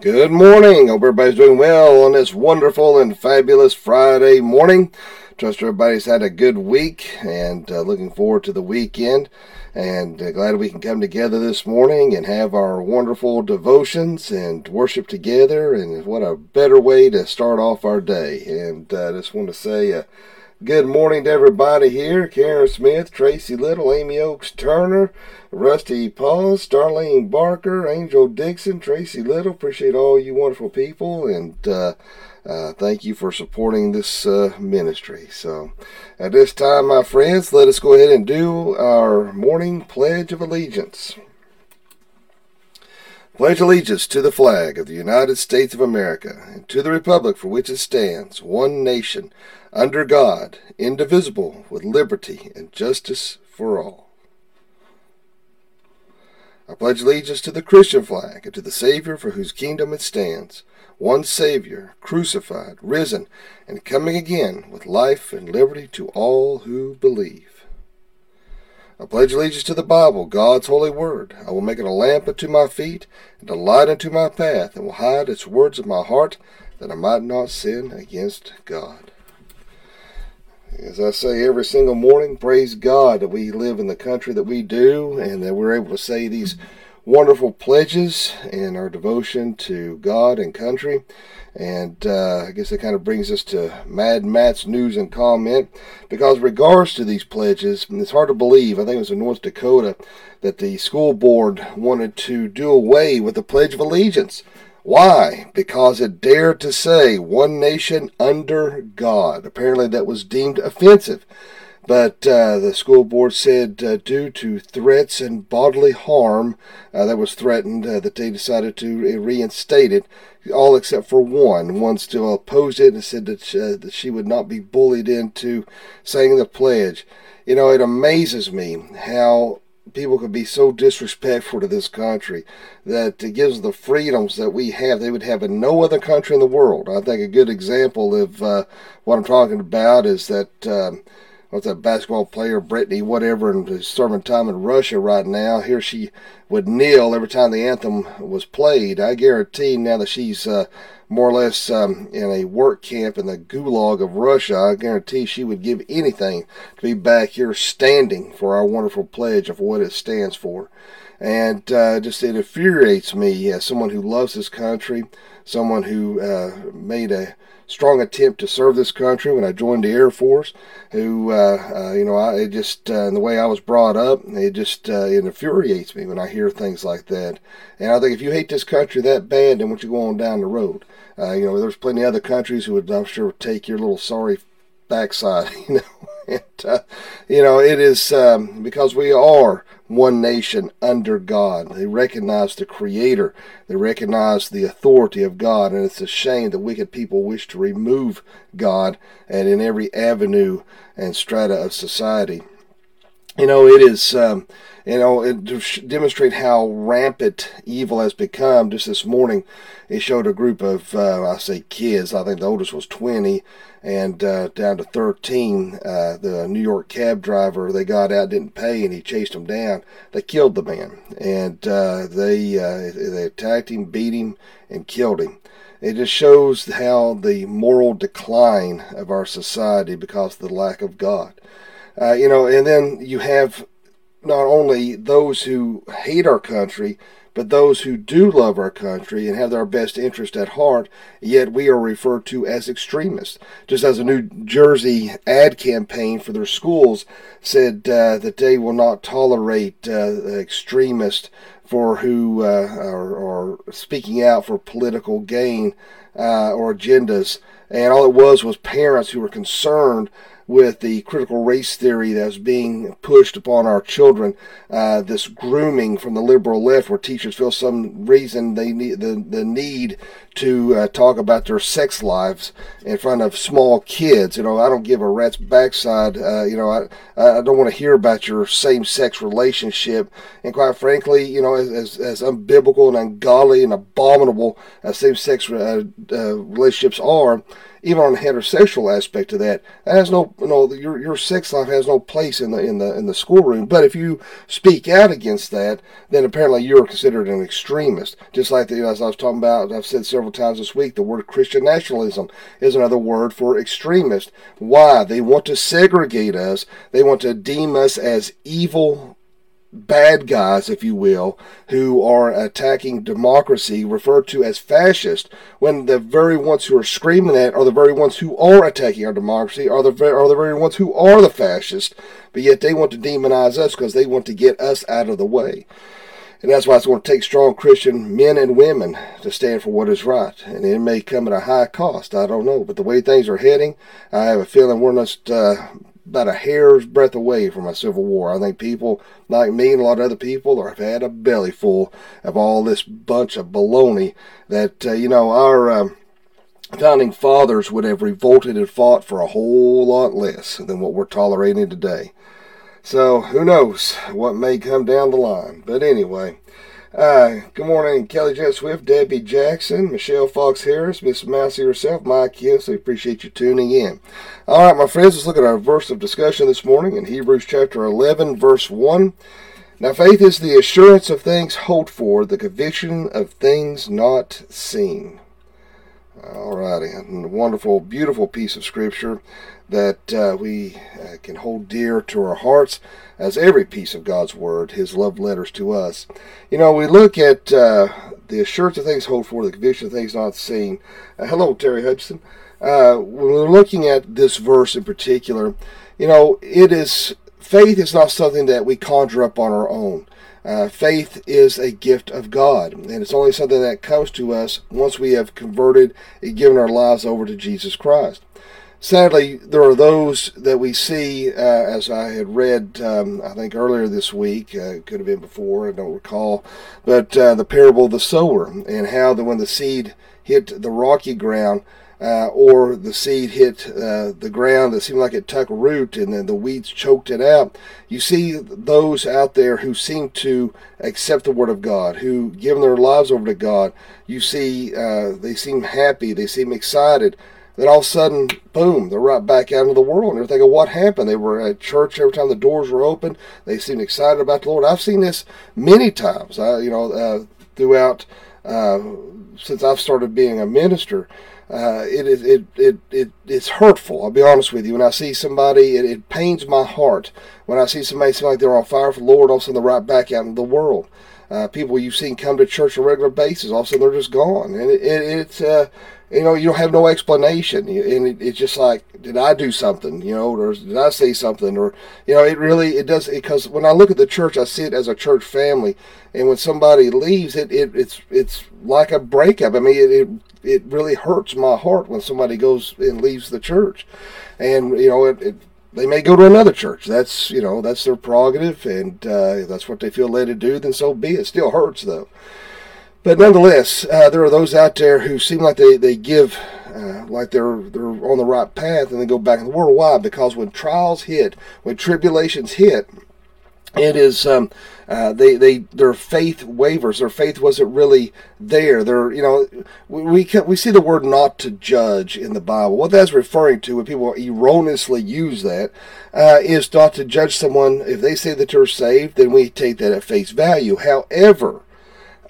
Good morning. Hope everybody's doing well on this wonderful and fabulous Friday morning. Trust everybody's had a good week and uh, looking forward to the weekend. And uh, glad we can come together this morning and have our wonderful devotions and worship together. And what a better way to start off our day. And I uh, just want to say, uh, Good morning to everybody here. Karen Smith, Tracy Little, Amy Oaks Turner, Rusty Paul, Starlene Barker, Angel Dixon, Tracy Little. Appreciate all you wonderful people and uh, uh, thank you for supporting this uh, ministry. So, at this time, my friends, let us go ahead and do our morning Pledge of Allegiance. Pledge allegiance to the flag of the United States of America and to the republic for which it stands, one nation under God, indivisible, with liberty and justice for all. I pledge allegiance to the Christian flag and to the Savior for whose kingdom it stands, one Savior, crucified, risen, and coming again with life and liberty to all who believe. I pledge allegiance to the Bible, God's holy word. I will make it a lamp unto my feet and a light unto my path, and will hide its words in my heart, that I might not sin against God. As I say every single morning, praise God that we live in the country that we do and that we're able to say these wonderful pledges in our devotion to God and country. And uh, I guess that kind of brings us to Mad Matt's news and comment. Because regards to these pledges, it's hard to believe, I think it was in North Dakota, that the school board wanted to do away with the Pledge of Allegiance. Why? Because it dared to say one nation under God. Apparently, that was deemed offensive. But uh, the school board said, uh, due to threats and bodily harm uh, that was threatened, uh, that they decided to reinstate it, all except for one. One still opposed it and said that, uh, that she would not be bullied into saying the pledge. You know, it amazes me how people could be so disrespectful to this country that it gives the freedoms that we have they would have in no other country in the world. I think a good example of uh, what I'm talking about is that um, what's that basketball player Brittany whatever and serving time in Russia right now. Here she would kneel every time the anthem was played. I guarantee now that she's uh, more or less um, in a work camp in the gulag of Russia, I guarantee she would give anything to be back here standing for our wonderful pledge of what it stands for. And uh, just it infuriates me as someone who loves this country, someone who uh, made a strong attempt to serve this country when I joined the Air Force. Who, uh, uh, you know, I it just uh, the way I was brought up, it just uh, it infuriates me when I hear things like that. And I think if you hate this country that bad, then what you go on down the road? Uh, you know, there's plenty of other countries who would, I'm sure, would take your little sorry backside. You know, and, uh, you know, it is um, because we are one nation under God. They recognize the Creator. They recognize the authority of God, and it's a shame that wicked people wish to remove God and in every avenue and strata of society. You know, it is. Um, you know, it, demonstrate how rampant evil has become. Just this morning, it showed a group of, uh, I say kids, I think the oldest was 20, and uh, down to 13. Uh, the New York cab driver, they got out, didn't pay, and he chased them down. They killed the man, and uh, they, uh, they attacked him, beat him, and killed him. It just shows how the moral decline of our society because of the lack of God. Uh, you know, and then you have not only those who hate our country, but those who do love our country and have our best interest at heart, yet we are referred to as extremists. Just as a New Jersey ad campaign for their schools said uh, that they will not tolerate uh, extremists for who uh, are, are, speaking out for political gain uh, or agendas. And all it was was parents who were concerned with the critical race theory that's being pushed upon our children, uh, this grooming from the liberal left, where teachers feel some reason they need the, the need to uh, talk about their sex lives in front of small kids. You know, I don't give a rat's backside. Uh, you know, I, I don't want to hear about your same-sex relationship. And quite frankly, you know, as, as, unbiblical and ungodly and abominable as same-sex uh, uh, relationships are, even on the heterosexual aspect of that, that has no, you know, your your sex life has no place in the in the in the schoolroom. But if you speak out against that, then apparently you're considered an extremist. Just like the, as I was talking about, I've said several times this week, the word Christian nationalism is another word for extremist. Why? They want to segregate us. They want to deem us as evil bad guys, if you will, who are attacking democracy, referred to as fascist, when the very ones who are screaming that are the very ones who are attacking our democracy, are the, are the very ones who are the fascists, but yet they want to demonize us because they want to get us out of the way. And that's why it's going to take strong Christian men and women to stand for what is right. And it may come at a high cost. I don't know. But the way things are heading, I have a feeling we're just uh, about a hair's breadth away from a civil war. I think people like me and a lot of other people have had a belly full of all this bunch of baloney that, uh, you know, our um, founding fathers would have revolted and fought for a whole lot less than what we're tolerating today. So who knows what may come down the line. But anyway, uh, good morning, Kelly Jet Swift, Debbie Jackson, Michelle Fox Harris, Miss Mousy herself, Mike Kinsley. Appreciate you tuning in. All right, my friends, let's look at our verse of discussion this morning in Hebrews chapter 11, verse 1. Now, faith is the assurance of things hoped for, the conviction of things not seen. All righty, wonderful, beautiful piece of scripture that uh, we uh, can hold dear to our hearts as every piece of God's Word, His love letters to us. You know, we look at uh, the assurance of things hoped for, the conviction of things not seen. Uh, hello, Terry Hudson. Uh, when we're looking at this verse in particular, you know, it is faith is not something that we conjure up on our own. Uh, faith is a gift of God, and it's only something that comes to us once we have converted and given our lives over to Jesus Christ. Sadly, there are those that we see, uh, as I had read, um, I think earlier this week, uh, could have been before, I don't recall, but uh, the parable of the sower and how that when the seed hit the rocky ground, uh, or the seed hit uh, the ground that seemed like it took root and then the weeds choked it out. You see those out there who seem to accept the word of God, who give their lives over to God. You see uh, they seem happy, they seem excited. Then all of a sudden, boom, they're right back out into the world. And they're thinking, what happened? They were at church every time the doors were open. They seemed excited about the Lord. I've seen this many times, I, you know, uh, throughout, uh, since I've started being a minister. Uh, it is it, it it it's hurtful. I'll be honest with you. When I see somebody, it, it pains my heart. When I see somebody seem like they're on fire for the Lord, all of a sudden they're right back out in the world. Uh, people you've seen come to church on a regular basis, all of a sudden they're just gone, and it, it, it's uh, you know, you don't have no explanation. And it, it's just like, did I do something, you know, or did I say something? Or, you know, it really, it does, because when I look at the church, I see it as a church family. And when somebody leaves, it, it it's, it's like a breakup. I mean, it, it, it really hurts my heart when somebody goes and leaves the church. And, you know, it, it they may go to another church. That's, you know, that's their prerogative. And uh, that's what they feel led to do. Then so be it. Still hurts, though. But nonetheless, uh, there are those out there who seem like they, they give, uh, like they're they're on the right path, and they go back in the world. Why? Because when trials hit, when tribulations hit, it is um, uh, they they their faith wavers. Their faith wasn't really there. They're you know we we, can, we see the word not to judge in the Bible. What that's referring to when people erroneously use that uh, is not to judge someone if they say that they're saved. Then we take that at face value. However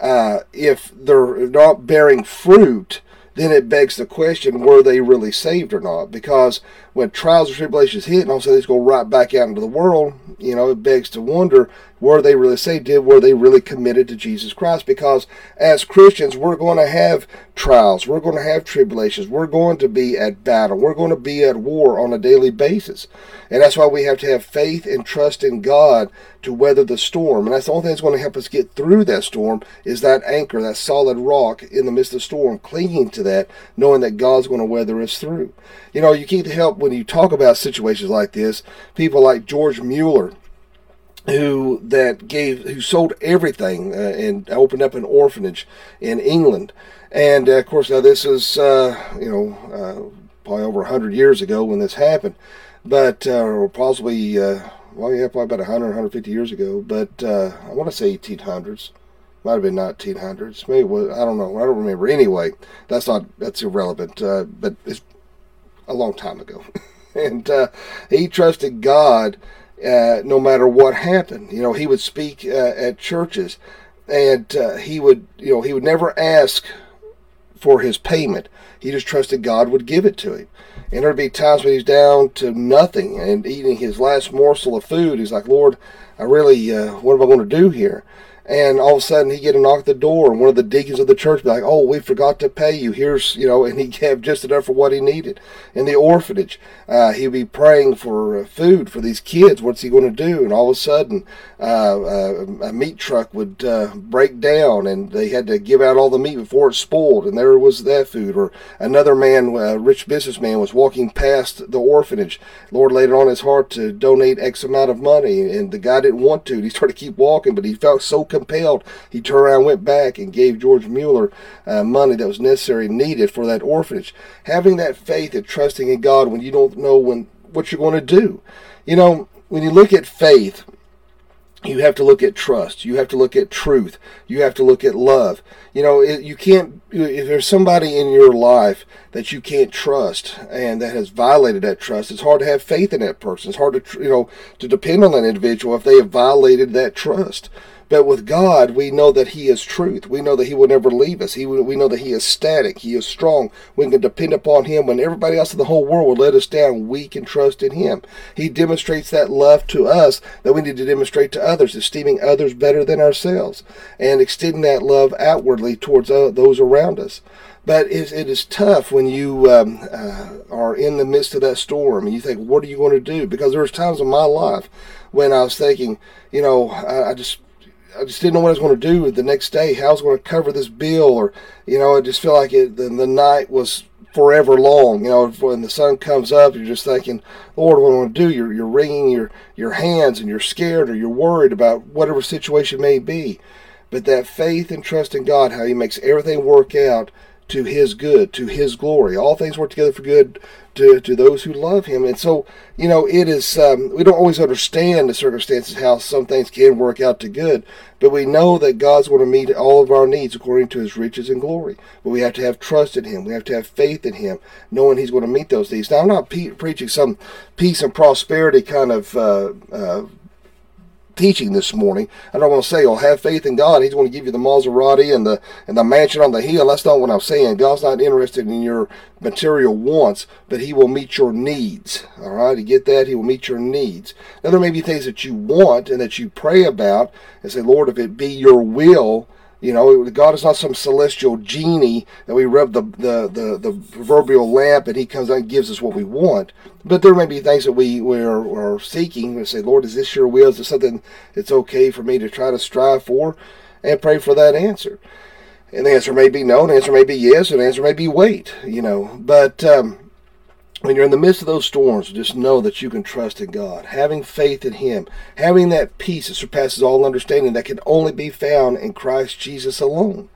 uh, if they're not bearing fruit, then it begs the question: Were they really saved or not? Because when trials and tribulations hit, and all of a sudden they go right back out into the world, you know, it begs to wonder: Were they really saved? Did were they really committed to Jesus Christ? Because as Christians, we're going to have trials, we're going to have tribulations, we're going to be at battle, we're going to be at war on a daily basis, and that's why we have to have faith and trust in God to weather the storm. And that's the only thing that's going to help us get through that storm is that anchor, that solid rock in the midst of the storm, clinging to that, knowing that God's going to weather us through. You know, you can't help when you talk about situations like this, people like George Mueller, who that gave who sold everything uh, and opened up an orphanage in England, and uh, of course now this is uh, you know uh, probably over hundred years ago when this happened, but uh, or possibly uh, well yeah probably about 100 150 years ago, but I want to say 1800s. Might have been 1900s. Maybe was, I don't know. I don't remember. Anyway, that's not that's irrelevant. but it's a long time ago, and uh, he trusted God uh, no matter what happened. You know, he would speak uh, at churches, and uh, he would, you know, he would never ask for his payment. He just trusted God would give it to him. And there'd be times when he's down to nothing and eating his last morsel of food. He's like, Lord, I really, uh, what am I going to do here? And all of a sudden he get a knock at the door, and one of the deacons of the church be like, "Oh, we forgot to pay you. Here's you know," and he gave just enough for what he needed. In the orphanage, uh, he'd be praying for uh, food for these kids. What's he going to do? And all of a sudden, uh, uh, a meat truck would uh, break down, and they had to give out all the meat before it spoiled, and there was that food. Or another man, a rich businessman, was walking past the orphanage. Lord laid it on his heart to donate X amount of money, and the guy didn't want to. He started to keep walking, but he felt so compelled, he turned around, went back, and gave George Mueller uh, money that was necessary needed for that orphanage. Having that faith and trusting in God when you don't know when what you're going to do. You know, when you look at faith, you have to look at trust. You have to look at truth. You have to look at love. You know, you can't, if there's somebody in your life that you can't trust and that has violated that trust, it's hard to have faith in that person. It's hard to, you know, to depend on that individual if they have violated that trust. But with God, we know that He is truth. We know that He will never leave us. He, we know that He is static. He is strong. We can depend upon Him when everybody else in the whole world will let us down. We can trust in Him. He demonstrates that love to us that we need to demonstrate to others, esteeming others better than ourselves, and extending that love outwardly towards uh, those around us. But it, is tough when you um, uh, are in the midst of that storm and you think, what are you going to do? Because there was times in my life when I was thinking, you know, I, I just I just didn't know what I was going to do the next day. How I was going to cover this bill, or you know, I just feel like it. The, the night was forever long. You know, when the sun comes up, you're just thinking, Lord, what do I want to do? You're you're wringing your your hands, and you're scared, or you're worried about whatever situation may be. But that faith and trust in God, how He makes everything work out to His good, to His glory. All things work together for good to, to those who love him. And so, you know, it is, um, we don't always understand the circumstances, how some things can work out to good, but we know that God's going to meet all of our needs according to his riches and glory. But we have to have trust in him. We have to have faith in him, knowing he's going to meet those needs. Now, I'm not pe- preaching some peace and prosperity kind of uh, uh, teaching this morning. I don't want to say, "Oh, have faith in God. He's going to give you the Maserati and the and the mansion on the hill." That's not what I'm saying. God's not interested in your material wants, but He will meet your needs. All right, you get that? He will meet your needs. Now there may be things that you want and that you pray about and say, "Lord, if it be Your will." You know, God is not some celestial genie that we rub the, the, the, the, proverbial lamp and he comes out and gives us what we want. But there may be things that we, we are, are seeking. We say, Lord, is this your will? Is this something that's okay for me to try to strive for? And pray for that answer. And the answer may be no, the answer may be yes, and the answer may be wait, you know. But um, when you're in the midst of those storms, just know that you can trust in God, having faith in Him, having that peace that surpasses all understanding that can only be found in Christ Jesus alone.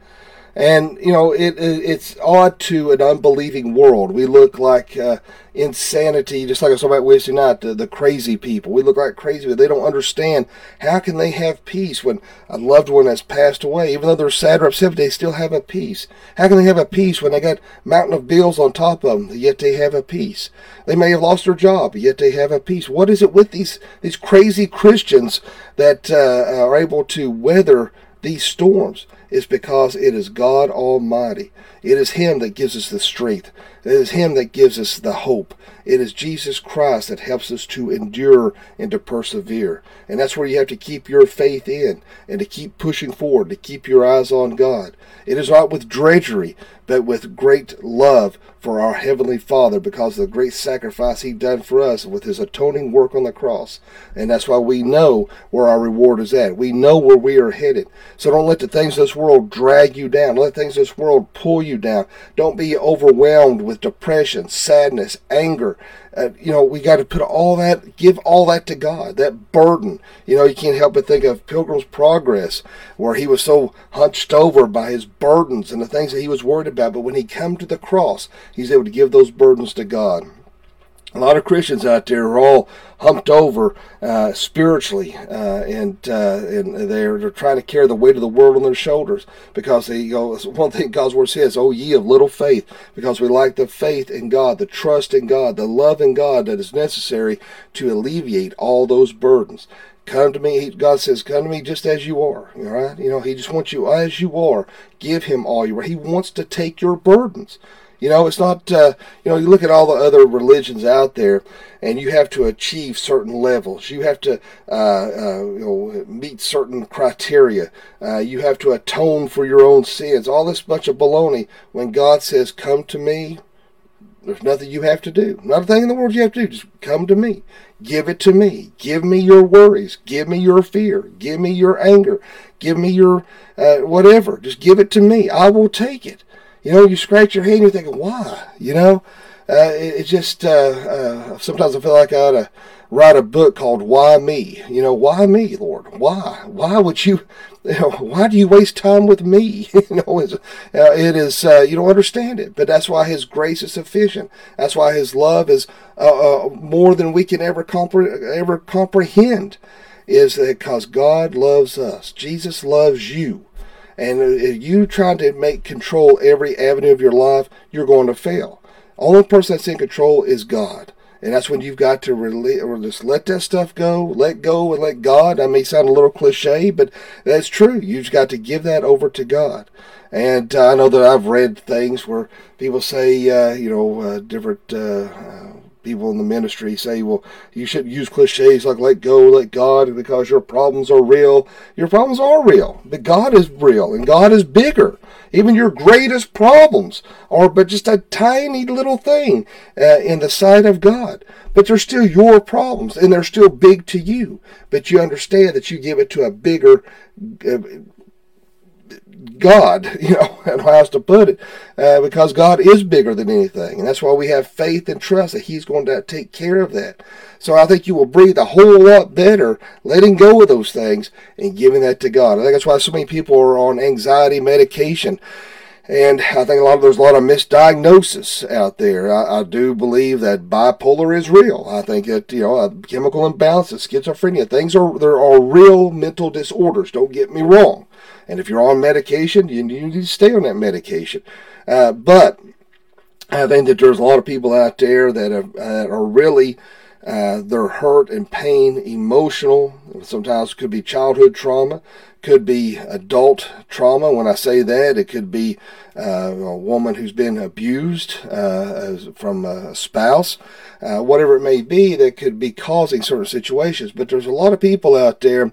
And you know, it, it, it's odd to an unbelieving world. We look like uh, insanity, just like I saw about Wednesday night. The, the crazy people. We look like crazy, but they don't understand. How can they have peace when a loved one has passed away? Even though they're sad or upset, they still have a peace. How can they have a peace when they got mountain of bills on top of them, yet they have a peace? They may have lost their job, yet they have a peace. What is it with these these crazy Christians that uh, are able to weather these storms? Is because it is God Almighty. It is Him that gives us the strength. It is Him that gives us the hope. It is Jesus Christ that helps us to endure and to persevere. And that's where you have to keep your faith in and to keep pushing forward, to keep your eyes on God. It is not with drudgery, but with great love for our Heavenly Father because of the great sacrifice He done for us with His atoning work on the cross. And that's why we know where our reward is at. We know where we are headed. So don't let the things of this world drag you down. Let things of this world pull you down. Don't be overwhelmed with depression, sadness, anger. Uh, you know, we got to put all that, give all that to God, that burden. You know, you can't help but think of Pilgrim's Progress, where he was so hunched over by his burdens and the things that he was worried about. But when he come to the cross, he's able to give those burdens to God. A lot of Christians out there are all humped over uh, spiritually, uh, and uh, and they're they're trying to carry the weight of the world on their shoulders because they go. One thing God's word says, "Oh, ye of little faith," because we lack the faith in God, the trust in God, the love in God that is necessary to alleviate all those burdens. Come to me. God says, "Come to me just as you are." All right, you know, He just wants you as you are. Give Him all you are. He wants to take your burdens. You know, it's not, uh, you know, you look at all the other religions out there and you have to achieve certain levels. You have to, uh, uh, you know, meet certain criteria. Uh, you have to atone for your own sins. All this bunch of baloney. When God says, come to me, there's nothing you have to do. Not a thing in the world you have to do. Just come to me. Give it to me. Give me your worries. Give me your fear. Give me your anger. Give me your uh, whatever. Just give it to me. I will take it. You know, you scratch your head and you're thinking, why? You know, uh, it, it, just, uh, uh, sometimes I feel like I ought to write a book called Why Me? You know, why me, Lord? Why? Why would you, you know, why do you waste time with me? you know, it's, uh, it is, uh, you don't understand it, but that's why His grace is sufficient. That's why His love is uh, more than we can ever, compre- ever comprehend, is because God loves us. Jesus loves you. And if you try to make control every avenue of your life, you're going to fail. Only person that's in control is God. And that's when you've got to release or just let that stuff go, let go and let God. I may sound a little cliche, but that's true. You've got to give that over to God. And uh, I know that I've read things where people say, uh, you know, uh, different uh, people in the ministry say, well, you shouldn't use cliches like let go, let God, because your problems are real. Your problems are real, but God is real and God is bigger. Even your greatest problems are but just a tiny little thing uh, in the sight of God. But they're still your problems and they're still big to you. But you understand that you give it to a bigger, uh, God, you know, and how else to put it, uh, because God is bigger than anything. And that's why we have faith and trust that He's going to take care of that. So I think you will breathe a whole lot better letting go of those things and giving that to God. I think that's why so many people are on anxiety medication. And I think a lot of, there's a lot of misdiagnosis out there. I, I, do believe that bipolar is real. I think that you know chemical imbalances, schizophrenia, things are there are real mental disorders. Don't get me wrong. And if you're on medication, you, need to stay on that medication. Uh, but I think that there's a lot of people out there that are, uh, are really uh, they're hurt and pain, emotional. Sometimes could be childhood trauma, could be adult trauma. When I say that, it could be uh, a woman who's been abused uh, from a spouse, uh, whatever it may be, that could be causing certain situations. But there's a lot of people out there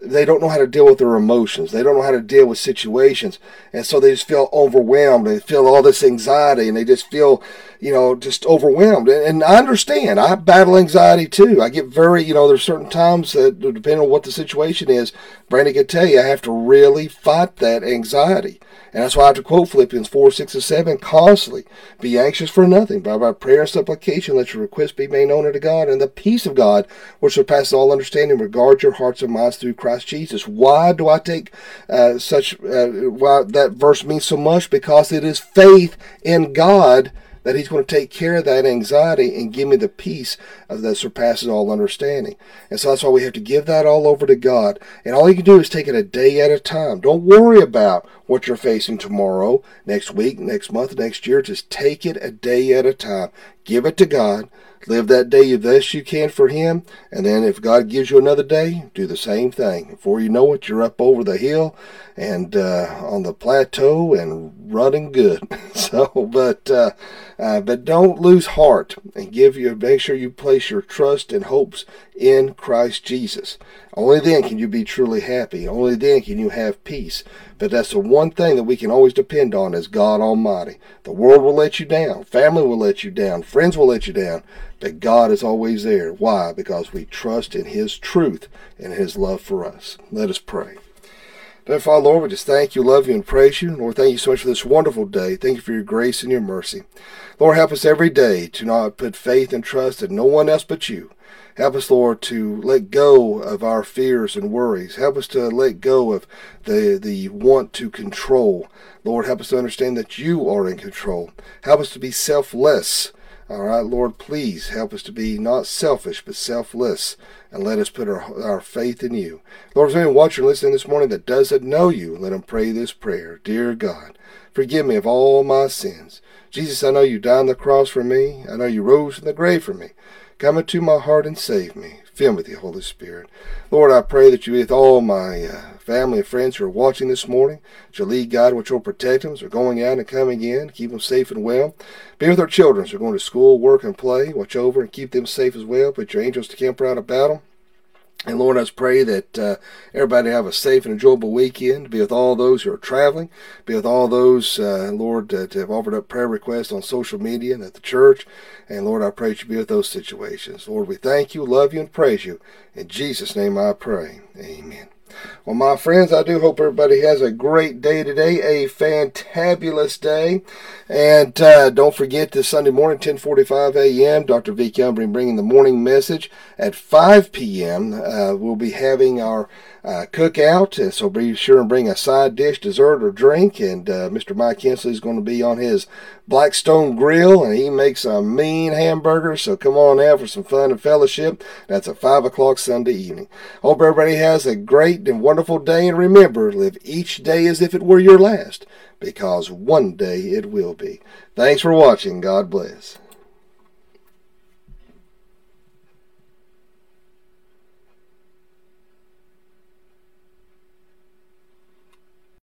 they don't know how to deal with their emotions. They don't know how to deal with situations. And so they just feel overwhelmed. They feel all this anxiety and they just feel, you know, just overwhelmed. And, and I understand. I battle anxiety too. I get very, you know, there's certain times that, depending on what the situation is, Brandon can tell you, I have to really fight that anxiety. And that's why I have to quote Philippians 4, 6, and 7 constantly. Be anxious for nothing, but by prayer and supplication let your requests be made known unto God, and the peace of God, which surpasses all understanding, regard your hearts and minds through Christ Jesus. Why do I take uh, such, uh, why that verse means so much? Because it is faith in God that He's going to take care of that anxiety and give me the peace that surpasses all understanding. And so that's why we have to give that all over to God. And all you can do is take it a day at a time. Don't worry about what you're facing tomorrow, next week, next month, next year. Just take it a day at a time. Give it to God. Live that day the best you can for Him. And then if God gives you another day, do the same thing. Before you know it, you're up over the hill and uh, on the plateau and running good. so, but uh, uh, but don't lose heart and give you make sure you place your trust and hopes in Christ Jesus. Only then can you be truly happy. Only then can you have peace. But that's the one thing that we can always depend on is God Almighty. The world will let you down. Family will let you down. Friends will let you down. But God is always there. Why? Because we trust in His truth and His love for us. Let us pray. Dear Father, Lord, we just thank you, love you, and praise you. Lord, thank you so much for this wonderful day. Thank you for your grace and your mercy. Lord, help us every day to not put faith and trust in no one else but you. Help us, Lord, to let go of our fears and worries. Help us to let go of the, the want to control. Lord, help us to understand that you are in control. Help us to be selfless All right, Lord, please help us to be not selfish, but selfless, and let us put our, our faith in you. Lord, if there's anyone watching or listening this morning that doesn't know you, let them pray this prayer. Dear God, forgive me of all my sins. Jesus, I know you died on the cross for me. I know you rose from the grave for me. Come into my heart and save me. Fill me with the Holy Spirit. Lord, I pray that you be with all my uh, family and friends who are watching this morning. That you lead God, which will protect them as they're going out and coming in. Keep them safe and well. Be with our children as they're going to school, work, and play. Watch over and keep them safe as well. Put your angels to camp around about them. And Lord, I just pray that uh, everybody have a safe and enjoyable weekend. Be with all those who are traveling. Be with all those, uh, Lord, that have offered up prayer requests on social media and at the church. And Lord, I pray that you be with those situations. Lord, we thank you, love you, and praise you. In Jesus' name I pray. Amen. Well, my friends, I do hope everybody has a great day today, a fantabulous day. And uh, don't forget this Sunday morning, 10:45 a.m., Dr. V. Cumbering bringing the morning message. At 5 p.m., uh, we'll be having our uh, cookout, and so be sure and bring a side dish, dessert, or drink. And uh, Mr. Mike Hensley is going to be on his Blackstone Grill, and he makes a mean hamburger. So come on out for some fun and fellowship. That's at 5 o'clock Sunday evening. Hope everybody has a great and wonderful day, and remember, live each day as if it were your last, because one day it will be. Thanks for watching. God bless.